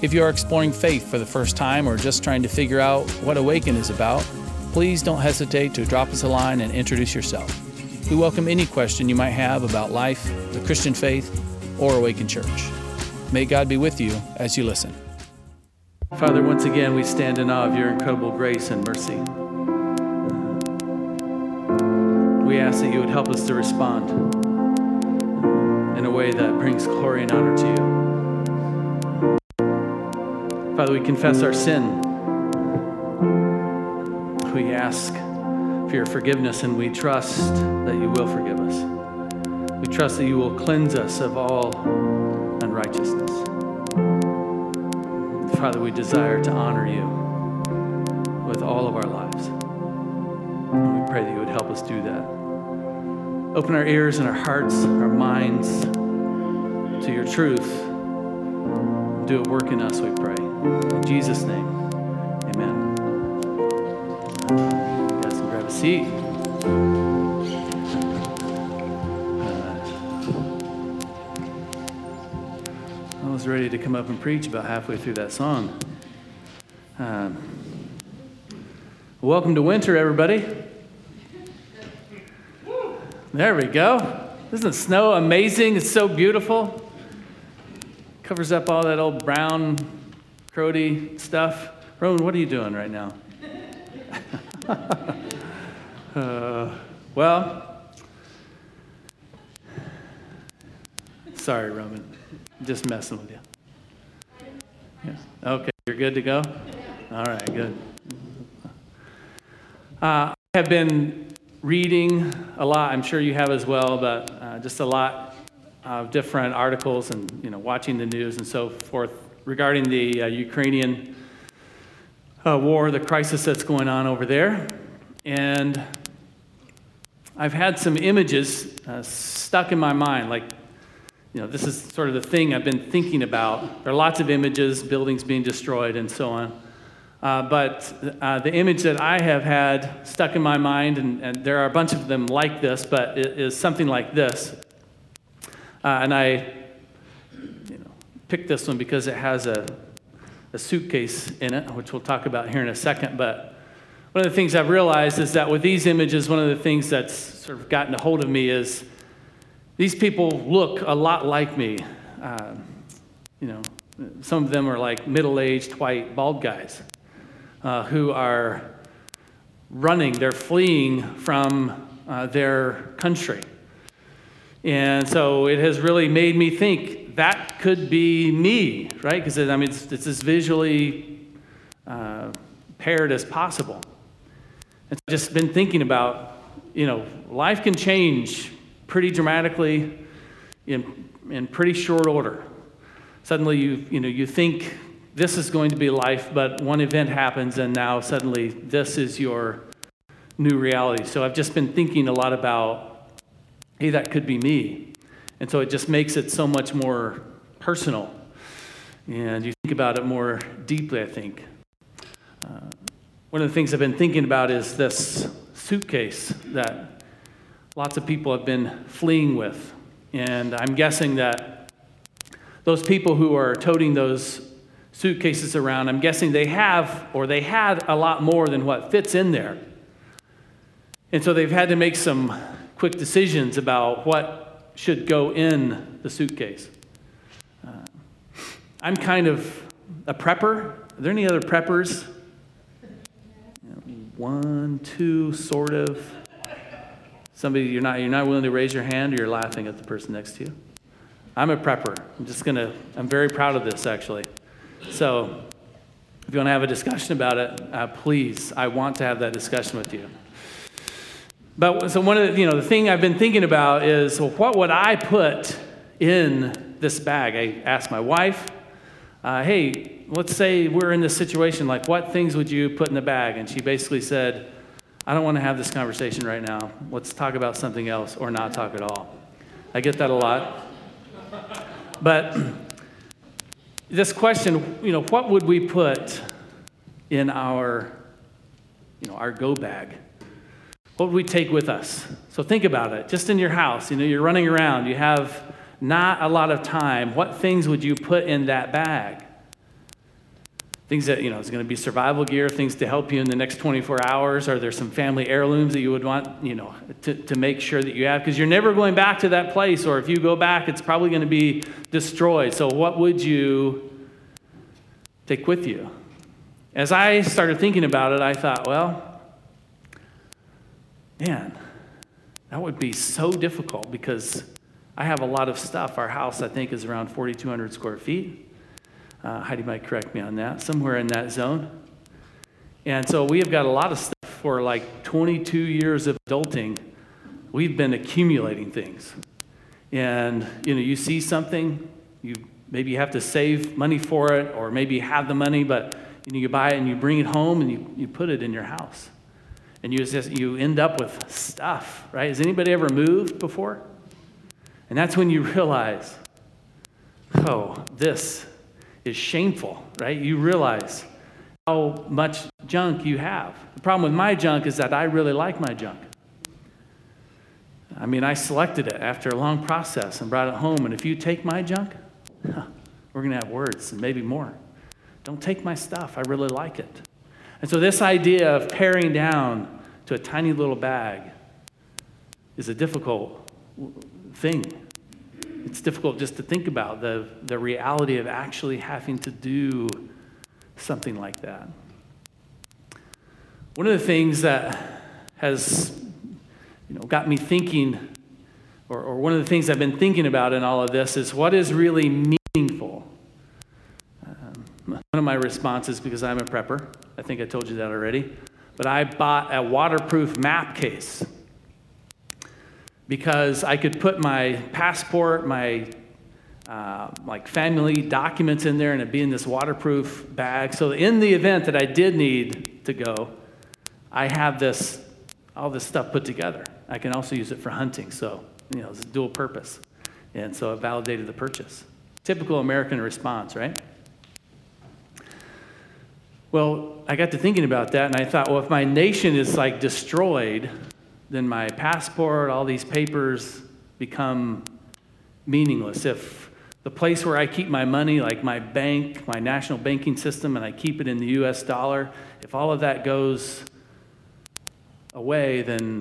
If you are exploring faith for the first time or just trying to figure out what Awaken is about, please don't hesitate to drop us a line and introduce yourself. We welcome any question you might have about life, the Christian faith, or Awaken Church. May God be with you as you listen. Father, once again, we stand in awe of your incredible grace and mercy. We ask that you would help us to respond in a way that brings glory and honor to you. Father, we confess our sin. We ask for your forgiveness and we trust that you will forgive us. We trust that you will cleanse us of all unrighteousness. Father, we desire to honor you with all of our lives. And we pray that you would help us do that. Open our ears and our hearts, our minds to your truth. Do a work in us, we pray. In Jesus' name, amen. You guys can grab a seat. Uh, I was ready to come up and preach about halfway through that song. Um, welcome to winter, everybody. There we go. Isn't snow amazing? It's so beautiful. Covers up all that old brown, crody stuff. Roman, what are you doing right now? uh, well, sorry, Roman. Just messing with you. Yes. Okay, you're good to go? All right, good. Uh, I have been reading a lot. I'm sure you have as well, but uh, just a lot of different articles and you know watching the news and so forth regarding the uh, Ukrainian uh, war, the crisis that's going on over there, and I've had some images uh, stuck in my mind, like. You know, this is sort of the thing I've been thinking about. There are lots of images, buildings being destroyed, and so on. Uh, but uh, the image that I have had stuck in my mind, and, and, there are a bunch of them like this, but it is something like this. Uh, and I picked this one because it has a, a suitcase in it, which we'll talk about here in a second. But one of the things I've realized is that with these images, one of the things that's sort of gotten a hold of me is these people look a lot like me. Um, you know, some of them are like middle aged, white, bald guys uh, who are running, they're fleeing from uh, their country. And so it has really made me think that could be me, right? Because I mean, it's, it's as visually uh, paired as possible. And so I've just been thinking about, you know, life can change pretty dramatically in, in pretty short order. Suddenly you, you know, you think this is going to be life, but one event happens and now suddenly this is your new reality. So I've just been thinking a lot about, hey, that could be me. And so it just makes it so much more personal. And you think about it more deeply, I think. Uh, one of the things I've been thinking about is this suitcase that lots of people have been fleeing with. And I'm guessing that those people who are toting those suitcases around, I'm guessing they have or they had a lot more than what fits in there. And so they've had to make some quick decisions about what should go in the suitcase. Uh, I'm kind of a prepper. Are there any other preppers? One, two, sort of. Somebody you're not you're not willing to raise your hand, or you're laughing at the person next to you. I'm a prepper. I'm just gonna. I'm very proud of this actually. So, if you want to have a discussion about it, uh, please, I want to have that discussion with you. But so one of the, you know, the thing I've been thinking about is, well, what would I put in this bag? I asked my wife, uh, hey, let's say we're in this situation, like what things would you put in the bag? And she basically said, I don't want to have this conversation right now. Let's talk about something else or not talk at all. I get that a lot. But this question, you know, what would we put in our, you know, our go bag? What would we take with us? So think about it. Just in your house, you know, you're running around, you have not a lot of time. What things would you put in that bag? Things that, you know, is going to be survival gear, things to help you in the next 24 hours. Are there some family heirlooms that you would want, you know, to, to make sure that you have? Because you're never going back to that place, or if you go back, it's probably going to be destroyed. So, what would you take with you? As I started thinking about it, I thought, well, man, that would be so difficult because I have a lot of stuff. Our house, I think, is around 4,200 square feet. Uh, Heidi might correct me on that, somewhere in that zone. And so we have got a lot of stuff for like 22 years of adulting. We've been accumulating things. And you know, you see something, you maybe you have to save money for it, or maybe you have the money, but you, know, you buy it and you bring it home and you, you put it in your house. And you just you end up with stuff, right? Has anybody ever moved before? And that's when you realize, oh, this is shameful, right? You realize how much junk you have. The problem with my junk is that I really like my junk. I mean, I selected it after a long process and brought it home. And if you take my junk, we're going to have words and maybe more. Don't take my stuff. I really like it. And so, this idea of paring down to a tiny little bag is a difficult thing it's difficult just to think about the, the reality of actually having to do something like that. One of the things that has you know, got me thinking, or, or one of the things I've been thinking about in all of this, is what is really meaningful. Um, one of my responses, because I'm a prepper, I think I told you that already, but I bought a waterproof map case because I could put my passport, my uh, like family documents in there, and it'd be in this waterproof bag. So in the event that I did need to go, I have this all this stuff put together. I can also use it for hunting, so you know it's a dual purpose, and so it validated the purchase. Typical American response, right? Well, I got to thinking about that, and I thought, well, if my nation is like destroyed, then my passport, all these papers become meaningless. If the place where I keep my money, like my bank, my national banking system, and I keep it in the US dollar, if all of that goes away, then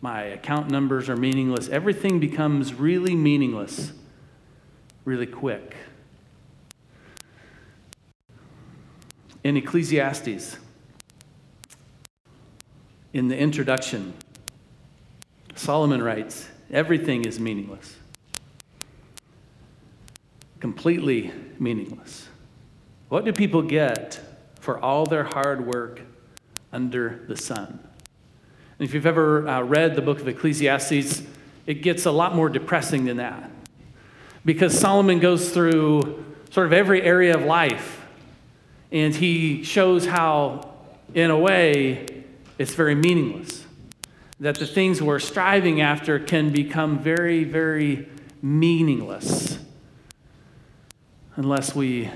my account numbers are meaningless. Everything becomes really meaningless really quick. In Ecclesiastes, in the introduction, Solomon writes, everything is meaningless, completely meaningless. What do people get for all their hard work under the sun? And if you've ever uh, read the book of Ecclesiastes, it gets a lot more depressing than that. Because Solomon goes through sort of every area of life, and he shows how, in a way, it's very meaningless that the things we're striving after can become very, very meaningless unless we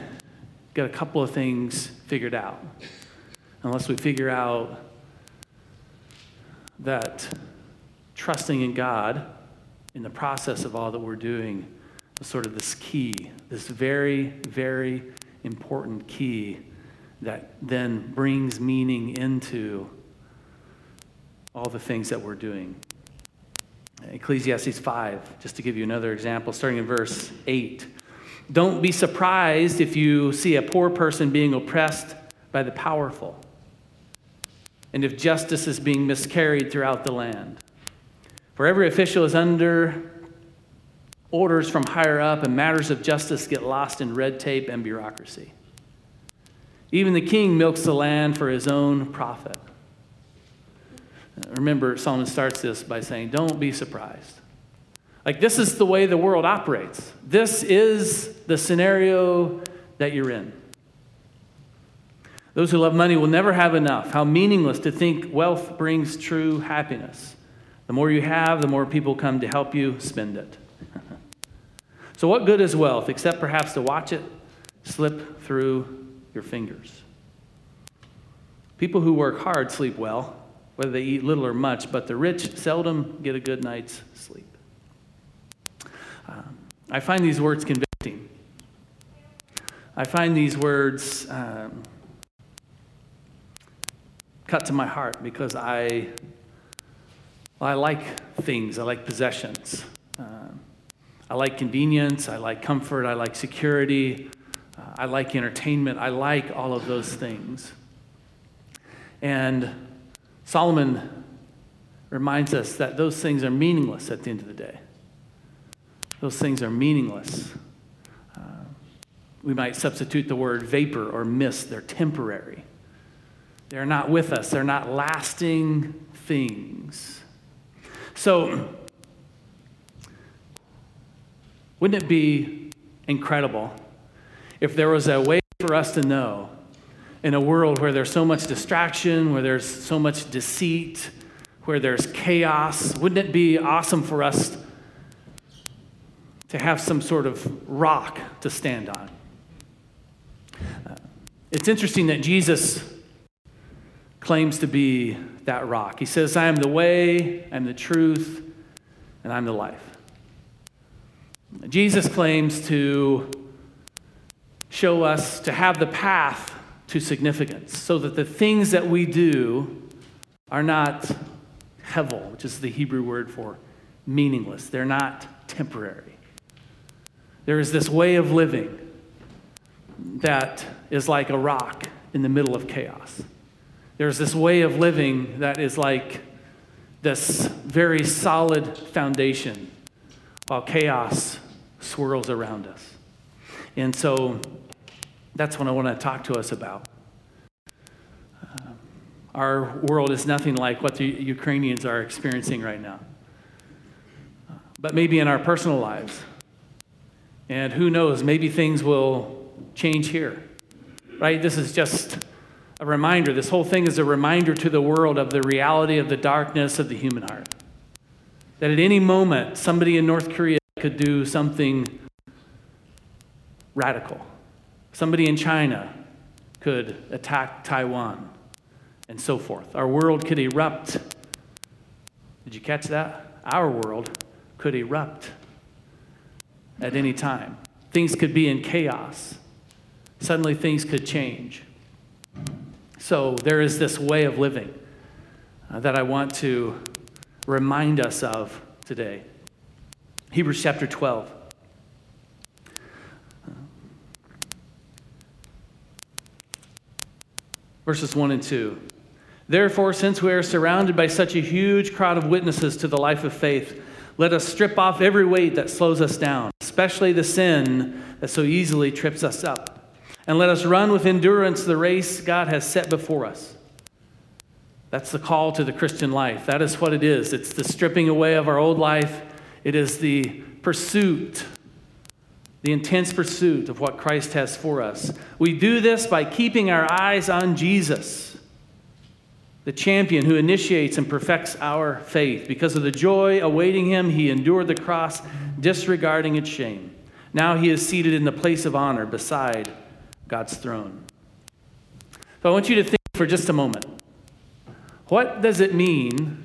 get a couple of things figured out. Unless we figure out that trusting in God in the process of all that we're doing is sort of this key, this very, very important key that then brings meaning into all the things that we're doing. Ecclesiastes 5, just to give you another example, starting in verse 8. Don't be surprised if you see a poor person being oppressed by the powerful, and if justice is being miscarried throughout the land. For every official is under orders from higher up, and matters of justice get lost in red tape and bureaucracy. Even the king milks the land for his own profit. Remember, Solomon starts this by saying, Don't be surprised. Like, this is the way the world operates. This is the scenario that you're in. Those who love money will never have enough. How meaningless to think wealth brings true happiness. The more you have, the more people come to help you spend it. So, what good is wealth except perhaps to watch it slip through your fingers? People who work hard sleep well, whether they eat little or much, but the rich seldom get a good night's sleep. Um, I find these words convicting. I find these words um, cut to my heart because I, well, I like things, I like possessions. I like convenience, I like comfort, I like security, uh, I like entertainment, I like all of those things. And Solomon reminds us that those things are meaningless at the end of the day. Those things are meaningless. Uh, we might substitute the word vapor or mist, they're temporary. They're not with us, they're not lasting things. So, wouldn't it be incredible if there was a way for us to know in a world where there's so much distraction, where there's so much deceit, where there's chaos, wouldn't it be awesome for us to have some sort of rock to stand on? It's interesting that Jesus claims to be that rock. He says, I am the way, I'm the truth, and I'm the life. Jesus claims to show us to have the path to significance so that the things that we do are not hevel, which is the Hebrew word for meaningless. They're not temporary. There is this way of living that is like a rock in the middle of chaos. There's this way of living that is like this very solid foundation while chaos swirls around us. And so that's what I want to talk to us about. Uh, our world is nothing like what the Ukrainians are experiencing right now. But maybe in our personal lives. And who knows, maybe things will change here. Right? This is just a reminder. This whole thing is a reminder to the world of the reality of the darkness of the human heart. That at any moment, somebody in North Korea could do something radical Somebody in China could attack Taiwan and so forth. Our world could erupt. Did you catch that? Our world could erupt at any time. Things could be in chaos. Suddenly, things could change. So, there is this way of living uh, that I want to remind us of today. Hebrews chapter 12. verses 1 and 2. Therefore, since we are surrounded by such a huge crowd of witnesses to the life of faith, let us strip off every weight that slows us down, especially the sin that so easily trips us up. And let us run with endurance the race God has set before us. That's the call to the Christian life. That is what it is. It's the stripping away of our old life, it is the pursuit the intense pursuit of what Christ has for us. We do this by keeping our eyes on Jesus, the champion who initiates and perfects our faith. Because of the joy awaiting him, he endured the cross, disregarding its shame. Now he is seated in the place of honor beside God's throne. So I want you to think for just a moment what does it mean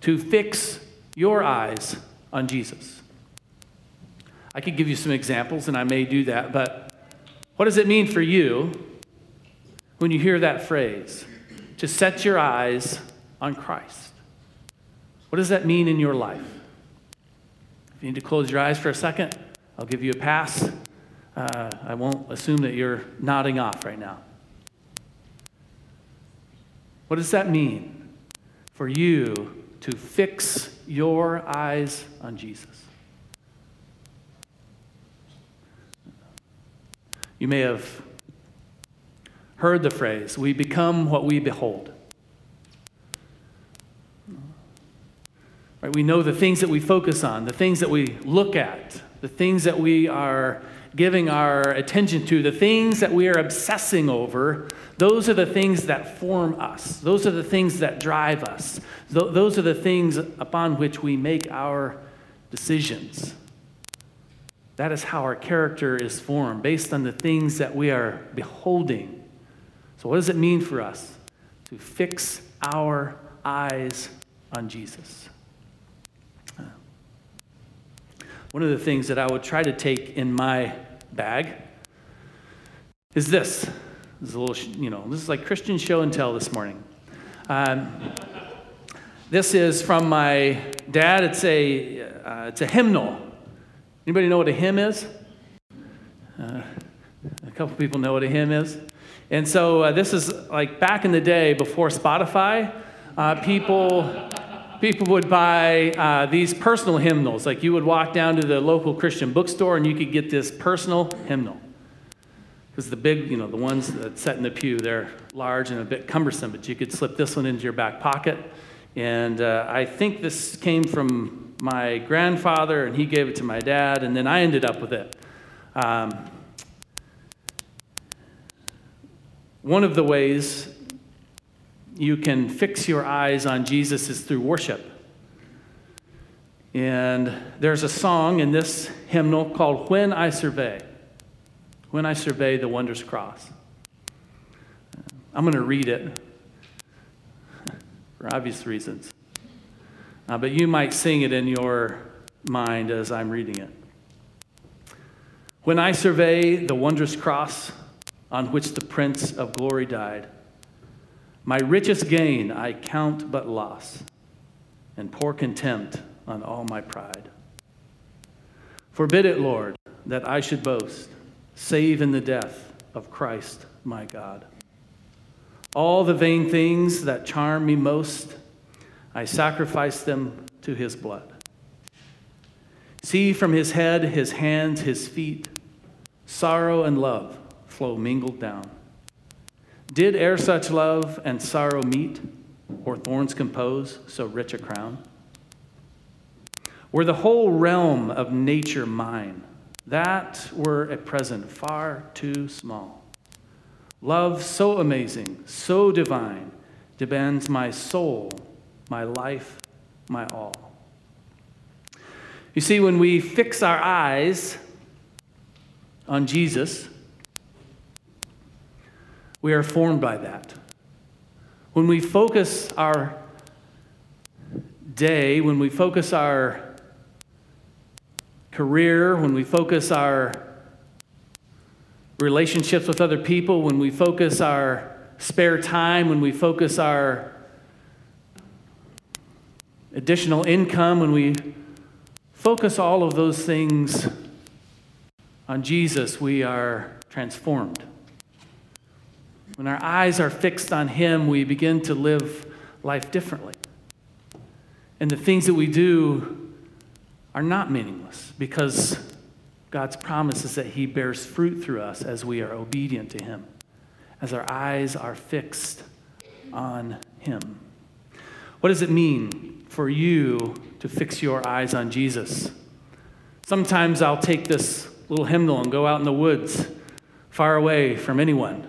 to fix your eyes on Jesus? I could give you some examples, and I may do that, but what does it mean for you when you hear that phrase? To set your eyes on Christ. What does that mean in your life? If you need to close your eyes for a second, I'll give you a pass. Uh, I won't assume that you're nodding off right now. What does that mean for you to fix your eyes on Jesus? You may have heard the phrase, we become what we behold. Right? We know the things that we focus on, the things that we look at, the things that we are giving our attention to, the things that we are obsessing over, those are the things that form us. Those are the things that drive us. Those are the things upon which we make our decisions. That is how our character is formed, based on the things that we are beholding. So, what does it mean for us to fix our eyes on Jesus? One of the things that I would try to take in my bag is this. This is a little, you know, this is like Christian show and tell this morning. Um, this is from my dad. It's a, uh, it's a hymnal. Anybody know what a hymn is? Uh, a couple people know what a hymn is. And so uh, this is like back in the day before Spotify, uh, people people would buy uh, these personal hymnals. Like you would walk down to the local Christian bookstore and you could get this personal hymnal. Because the big, you know, the ones that set in the pew, they're large and a bit cumbersome, but you could slip this one into your back pocket. And uh, I think this came from my grandfather, and he gave it to my dad, and then I ended up with it. Um, one of the ways you can fix your eyes on Jesus is through worship. And there's a song in this hymnal called When I Survey. When I Survey the Wondrous Cross. I'm going to read it for obvious reasons. Uh, but you might sing it in your mind as I'm reading it. When I survey the wondrous cross on which the Prince of Glory died, my richest gain I count but loss, and pour contempt on all my pride. Forbid it, Lord, that I should boast, save in the death of Christ my God. All the vain things that charm me most, I sacrifice them to his blood. See from his head, his hands, his feet, sorrow and love flow mingled down. Did e'er such love and sorrow meet, or thorns compose so rich a crown? Were the whole realm of nature mine, that were at present far too small. Love so amazing, so divine, demands my soul, my life, my all. You see, when we fix our eyes on Jesus, we are formed by that. When we focus our day, when we focus our career, when we focus our relationships with other people, when we focus our spare time, when we focus our additional income, when we focus all of those things on Jesus, we are transformed. When our eyes are fixed on Him, we begin to live life differently. And the things that we do are not meaningless because God's promise is that He bears fruit through us as we are obedient to Him, as our eyes are fixed on Him. What does it mean for you to fix your eyes on Jesus? Sometimes I'll take this little hymnal and go out in the woods, far away from anyone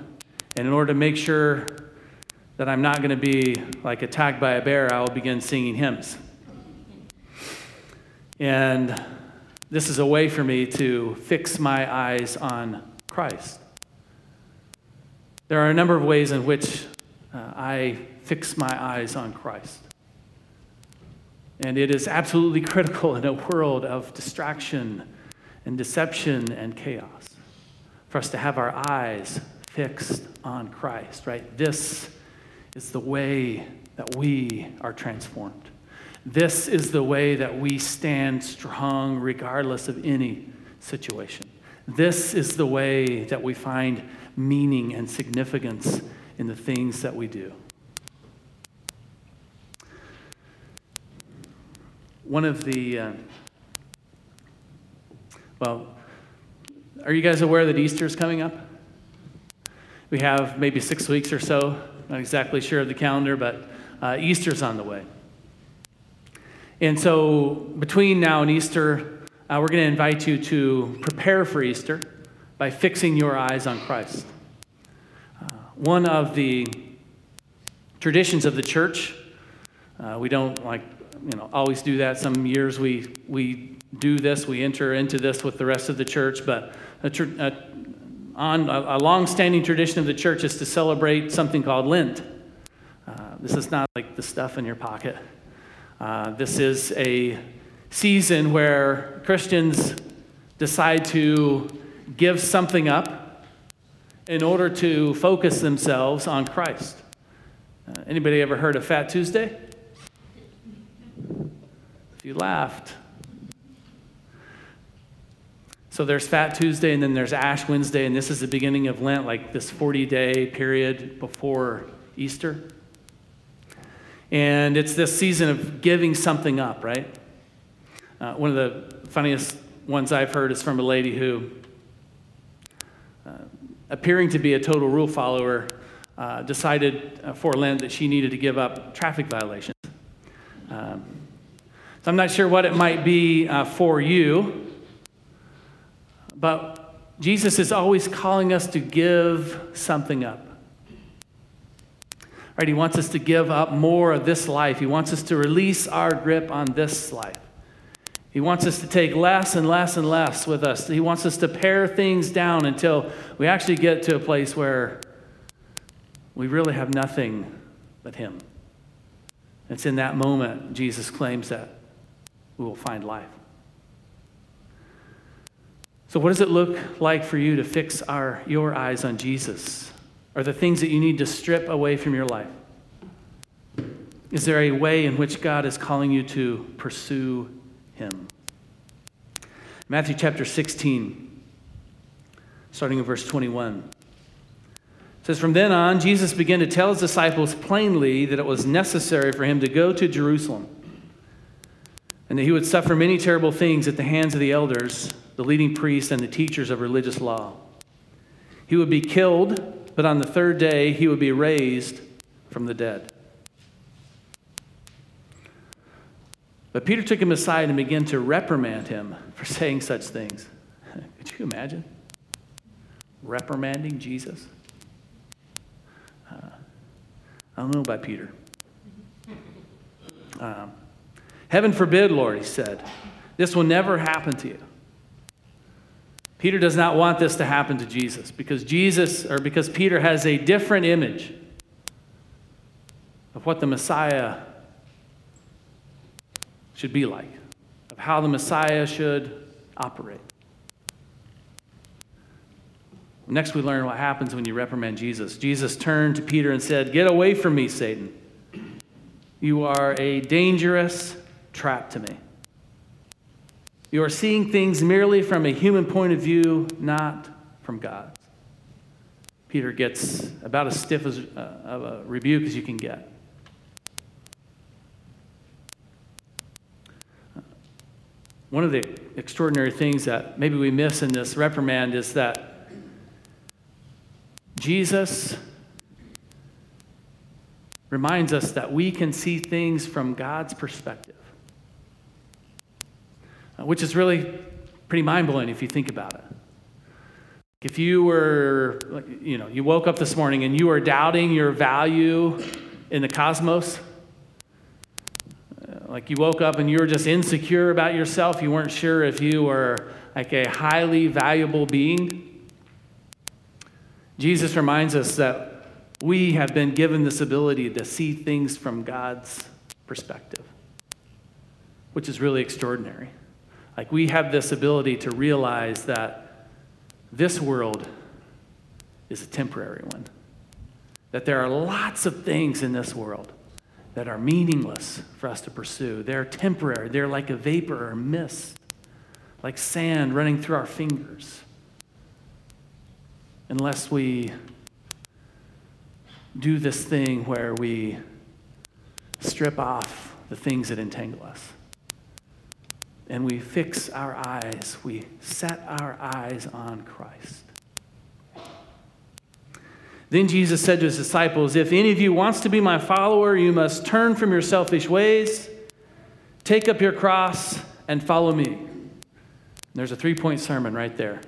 and in order to make sure that I'm not going to be like attacked by a bear, I will begin singing hymns. And this is a way for me to fix my eyes on Christ. There are a number of ways in which uh, I fix my eyes on Christ. And it is absolutely critical in a world of distraction and deception and chaos for us to have our eyes fixed on Christ, right? This is the way that we are transformed. This is the way that we stand strong regardless of any situation. This is the way that we find meaning and significance in the things that we do. One of the, uh, well, are you guys aware that Easter is coming up? We have maybe six weeks or so, not exactly sure of the calendar, but uh, Easter's on the way. And so between now and Easter, uh, we're going to invite you to prepare for Easter by fixing your eyes on Christ. Uh, one of the traditions of the church, uh, we don't like, you know, always do that. Some years we, we do this, we enter into this with the rest of the church, but a, a, on a, a long-standing tradition of the church is to celebrate something called Lent. Uh, this is not like the stuff in your pocket. Uh, this is a season where Christians decide to give something up in order to focus themselves on Christ. Uh, anybody ever heard of Fat Tuesday? If you laughed. So there's Fat Tuesday and then there's Ash Wednesday, and this is the beginning of Lent, like this 40 day period before Easter. And it's this season of giving something up, right? Uh, one of the funniest ones I've heard is from a lady who, uh, appearing to be a total rule follower, uh, decided uh, for Lent that she needed to give up traffic violations. Um, so I'm not sure what it might be uh, for you, but Jesus is always calling us to give something up. Right, he wants us to give up more of this life. He wants us to release our grip on this life. He wants us to take less and less and less with us. He wants us to pare things down until we actually get to a place where we really have nothing but Him. It's in that moment Jesus claims that we will find life. So, what does it look like for you to fix our, your eyes on Jesus? Are the things that you need to strip away from your life? Is there a way in which God is calling you to pursue Him? Matthew chapter 16, starting in verse 21. says, From then on, Jesus began to tell his disciples plainly that it was necessary for him to go to Jerusalem and that he would suffer many terrible things at the hands of the elders, the leading priests, and the teachers of religious law. He would be killed but on the third day he would be raised from the dead. But Peter took him aside and began to reprimand him for saying such things. Could you imagine? Reprimanding Jesus? Uh, I don't know about Peter. Um, Heaven forbid, Lord, he said. This will never happen to you. Peter does not want this to happen to Jesus because Jesus, or because Peter has a different image of what the Messiah should be like, of how the Messiah should operate. Next, we learn what happens when you reprimand Jesus. Jesus turned to Peter and said, Get away from me, Satan. You are a dangerous trap to me. You are seeing things merely from a human point of view, not from God's. Peter gets about as stiff as, uh, of a rebuke as you can get. One of the extraordinary things that maybe we miss in this reprimand is that Jesus reminds us that we can see things from God's perspective. Uh, which is really pretty mind blowing if you think about it. If you were, you know, you woke up this morning and you were doubting your value in the cosmos, uh, like you woke up and you were just insecure about yourself, you weren't sure if you were like a highly valuable being, Jesus reminds us that we have been given this ability to see things from God's perspective, which is really extraordinary. Like we have this ability to realize that this world is a temporary one. That there are lots of things in this world that are meaningless for us to pursue. They're temporary, they're like a vapor or mist, like sand running through our fingers. Unless we do this thing where we strip off the things that entangle us and we fix our eyes, we set our eyes on Christ. Then Jesus said to his disciples, If any of you wants to be my follower, you must turn from your selfish ways, take up your cross, and follow me. There's a three point sermon right there.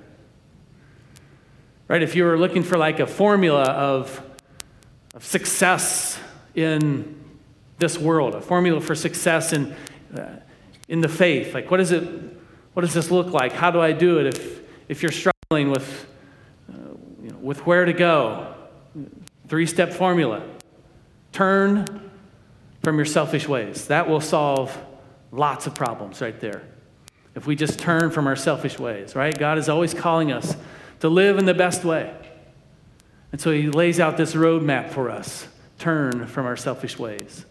Right? If you were looking for like a formula of, of success in this world, a formula for success in, uh, in the faith, like what, is it, what does this look like? How do I do it if, if you're struggling with, uh, you know, with where to go? Three step formula turn from your selfish ways. That will solve lots of problems right there. If we just turn from our selfish ways, right? God is always calling us to live in the best way. And so he lays out this roadmap for us turn from our selfish ways.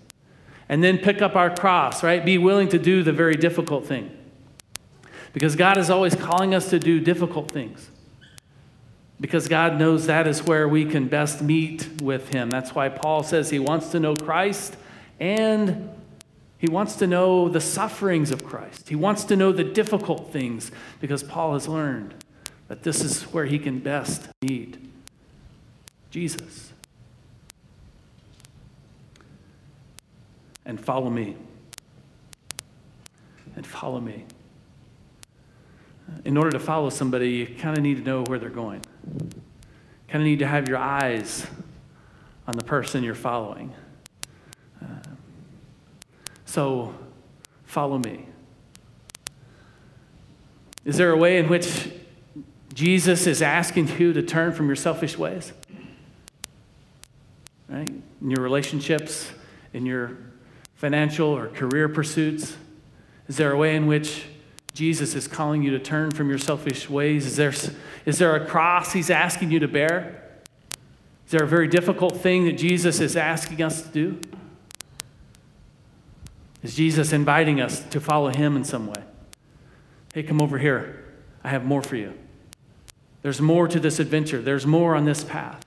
And then pick up our cross, right? Be willing to do the very difficult thing. Because God is always calling us to do difficult things. Because God knows that is where we can best meet with Him. That's why Paul says he wants to know Christ and he wants to know the sufferings of Christ. He wants to know the difficult things because Paul has learned that this is where he can best meet Jesus. And follow me. And follow me. In order to follow somebody, you kind of need to know where they're going. Kind of need to have your eyes on the person you're following. Uh, so follow me. Is there a way in which Jesus is asking you to turn from your selfish ways? Right? In your relationships, in your financial or career pursuits? Is there a way in which Jesus is calling you to turn from your selfish ways? Is there, is there a cross he's asking you to bear? Is there a very difficult thing that Jesus is asking us to do? Is Jesus inviting us to follow him in some way? Hey, come over here. I have more for you. There's more to this adventure, there's more on this path.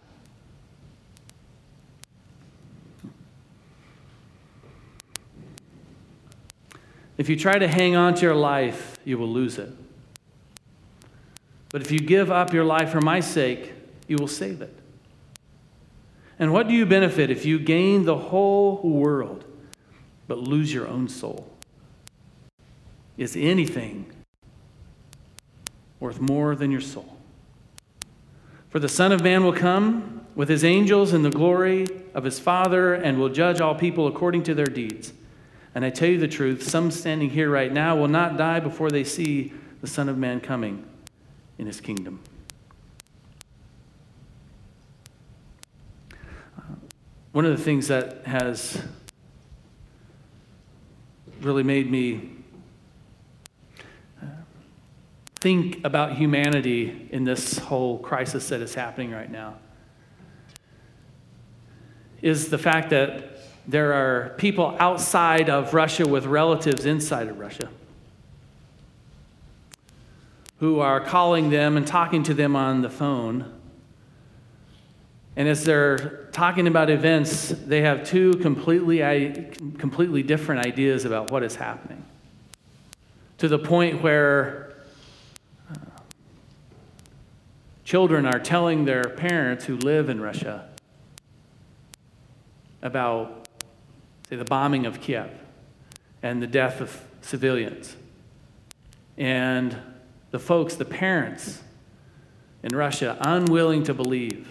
If you try to hang on to your life, you will lose it. But if you give up your life for my sake, you will save it. And what do you benefit if you gain the whole world but lose your own soul? Is anything worth more than your soul? For the Son of Man will come with his angels in the glory of his Father and will judge all people according to their deeds. And I tell you the truth, some standing here right now will not die before they see the Son of Man coming in his kingdom. One of the things that has really made me uh, think about humanity in this whole crisis that is happening right now is the fact that there are people outside of Russia with relatives inside of Russia who are calling them and talking to them on the phone and as they're talking about events, they have two completely, completely different ideas about what is happening. To the point where uh, children are telling their parents who live in Russia about, say, the bombing of Kiev and the death of civilians. And the folks, the parents in Russia, unwilling to believe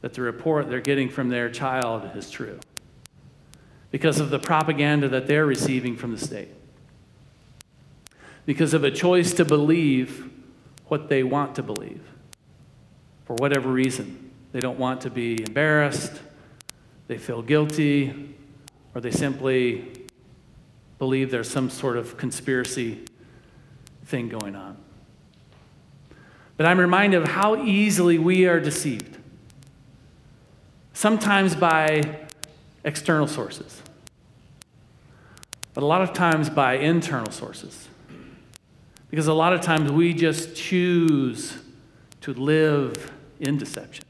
that the report they're getting from their child is true because of the propaganda that they're receiving from the state, because of a choice to believe what they want to believe for whatever reason. They don't want to be embarrassed, they feel guilty, or they simply believe there's some sort of conspiracy thing going on. But I'm reminded of how easily we are deceived sometimes by external sources, but a lot of times by internal sources. Because a lot of times we just choose to live in deception.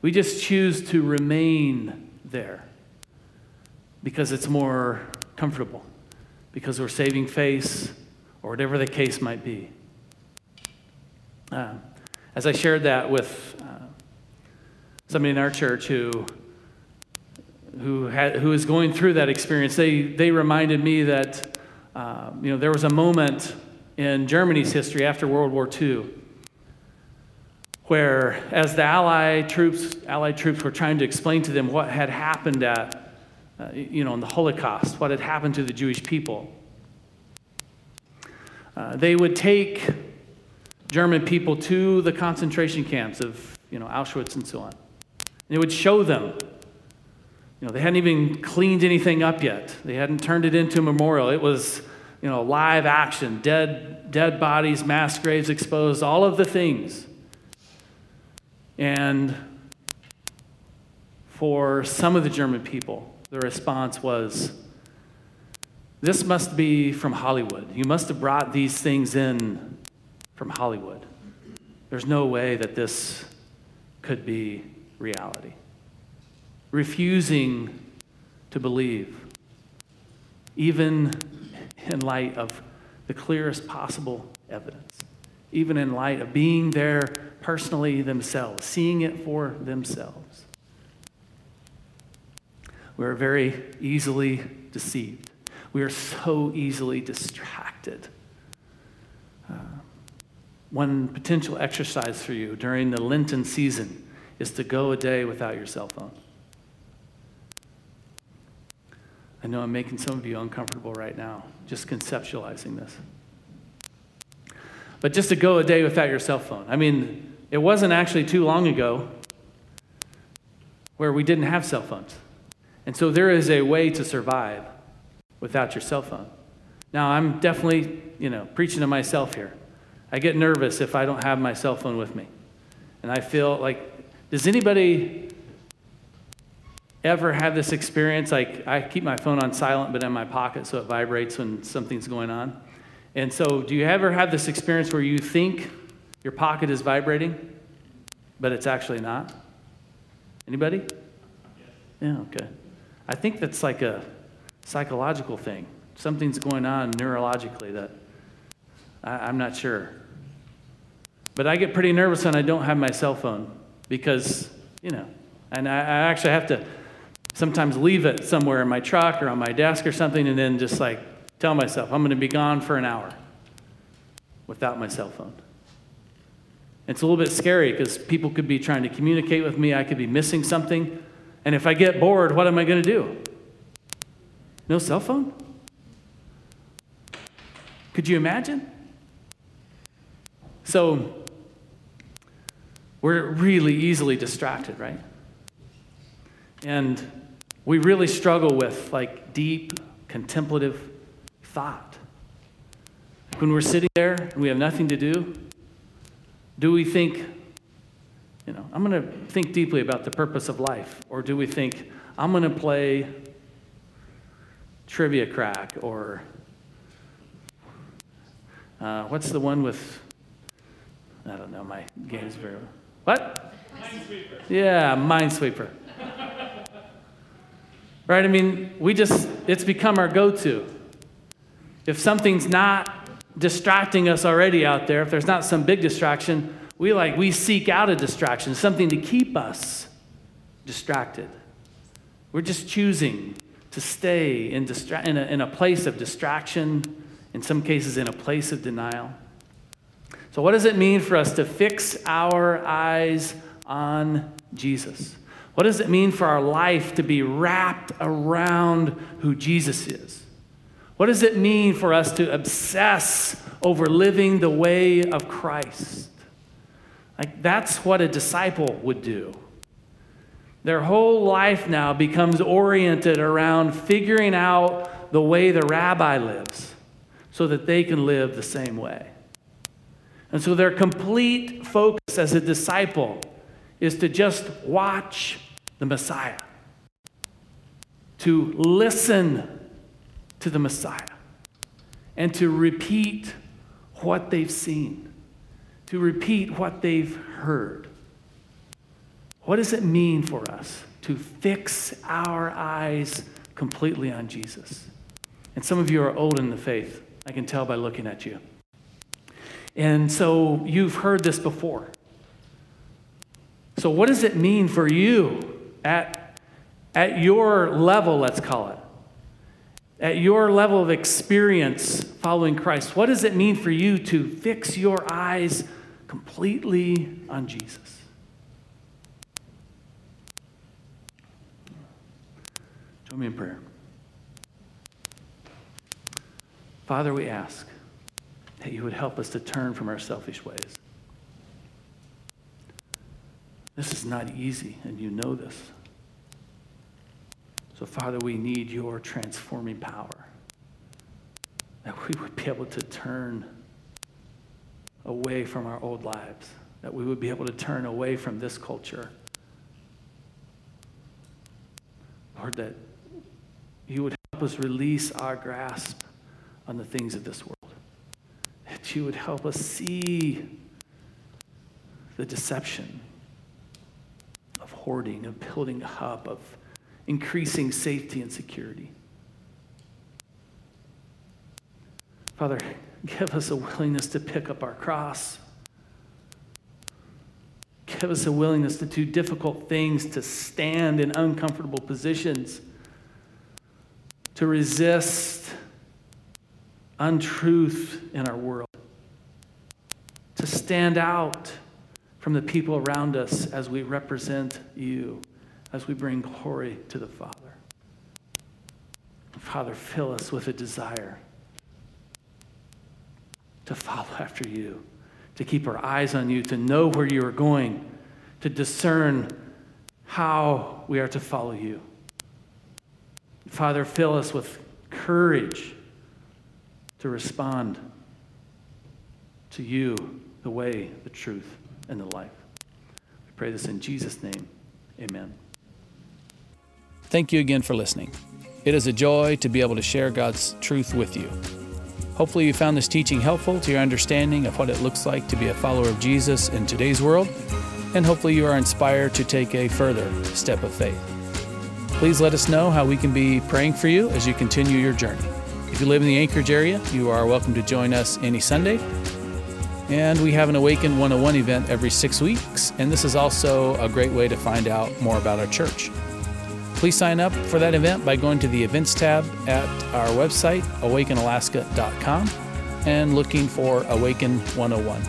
We just choose to remain there because it's more comfortable, because we're saving face, or whatever the case might be. Uh, as I shared that with uh, somebody in our church who who had, going through that experience. They they reminded me that uh, you know there was a moment in Germany's history after World War II, where as the Allied troops, Allied troops were trying to explain to them what had happened at, uh, you know, in the Holocaust, what had happened to the Jewish people, uh, they would take German people to the concentration camps of, you know, Auschwitz and so on. And it would show them you know, they hadn't even cleaned anything up yet. They hadn't turned it into a memorial. It was, you know, live action, dead, dead bodies, mass graves exposed, all of the things. And for some of the German people, the response was, This must be from Hollywood. You must have brought these things in from Hollywood. There's no way that this could be reality refusing to believe, even in light of the clearest possible evidence, even in light of being there personally themselves, seeing it for themselves. We're very easily deceived. We are so easily distracted. Uh, one potential exercise for you during the Lenten season is to go a day without your cell phone. I know I'm making some of you uncomfortable right now, just conceptualizing this. But just to go a day without your cell phone. I mean, it wasn't actually too long ago where we didn't have cell phones. And so there is a way to survive without your cell phone. Now, I'm definitely, you know, preaching to myself here. I get nervous if I don't have my cell phone with me. And I feel like, does anybody ever have this experience? Like, I keep my phone on silent, but in my pocket so it vibrates when something's going on. And so, do you ever have this experience where you think your pocket is vibrating, but it's actually not? Anybody? Yeah, okay. I think that's like a psychological thing. Something's going on neurologically that I, am not sure. But I get pretty nervous when I don't have my cell phone because, you know, and I, I actually have to sometimes leave it somewhere in my truck or on my desk or something, and then just like tell myself, I'm going to be gone for an hour without my cell phone. It's a little bit scary because people could be trying to communicate with me. I could be missing something. And if I get bored, what am I going to do? No cell phone? Could you imagine? So, we're really easily distracted, right? And we really struggle with like deep contemplative thought. When we're sitting there and we have nothing to do, do we think, you know, I'm going to think deeply about the purpose of life? Or do we think, I'm going to play trivia crack or uh, what's the one with, I don't know, my game's very, what? Minesweeper. Yeah, Minesweeper. Right? I mean, we just, it's become our go to. If something's not distracting us already out there, if there's not some big distraction, we like, we seek out a distraction, something to keep us distracted. We're just choosing to stay in, distra- in, a, in a place of distraction, in some cases, in a place of denial. So, what does it mean for us to fix our eyes on Jesus? What does it mean for our life to be wrapped around who Jesus is? What does it mean for us to obsess over living the way of Christ? Like, that's what a disciple would do. Their whole life now becomes oriented around figuring out the way the rabbi lives so that they can live the same way. And so their complete focus as a disciple is to just watch the Messiah, to listen to the Messiah, and to repeat what they've seen, to repeat what they've heard. What does it mean for us to fix our eyes completely on Jesus? And some of you are old in the faith. I can tell by looking at you. And so you've heard this before. So, what does it mean for you at, at your level, let's call it? at your level of experience following Christ, what does it mean for you to fix your eyes completely on Jesus? Join me in prayer. Father, we ask that you would help us to turn from our selfish ways. This is not easy, and you know this. So, Father, we need your transforming power that we would be able to turn away from our old lives, that we would be able to turn away from this culture. Lord, that you would help us release our grasp on the things of this world, that you would help us see the deception of hoarding, of building up, of increasing safety and security. Father, give us a willingness to pick up our cross. Give us a willingness to do difficult things, to stand in uncomfortable positions, to resist untruth in our world, to stand out from the people around us as we represent you as we bring glory to the Father. Father, fill us with a desire to follow after you, to keep our eyes on you, to know where you are going, to discern how we are to follow you. Father, fill us with courage to respond to you, the way, the truth, and the life. We pray this in Jesus' name. Amen. Thank you again for listening. It is a joy to be able to share God's truth with you. Hopefully, you found this teaching helpful to your understanding of what it looks like to be a follower of Jesus in today's world, and hopefully, you are inspired to take a further step of faith. Please let us know how we can be praying for you as you continue your journey. If you live in the Anchorage area, you are welcome to join us any Sunday. And we have an Awaken 101 event every six weeks, and this is also a great way to find out more about our church. Please sign up for that event by going to the events tab at our website, awakenalaska.com, and looking for Awaken 101.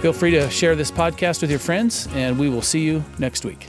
Feel free to share this podcast with your friends, and we will see you next week.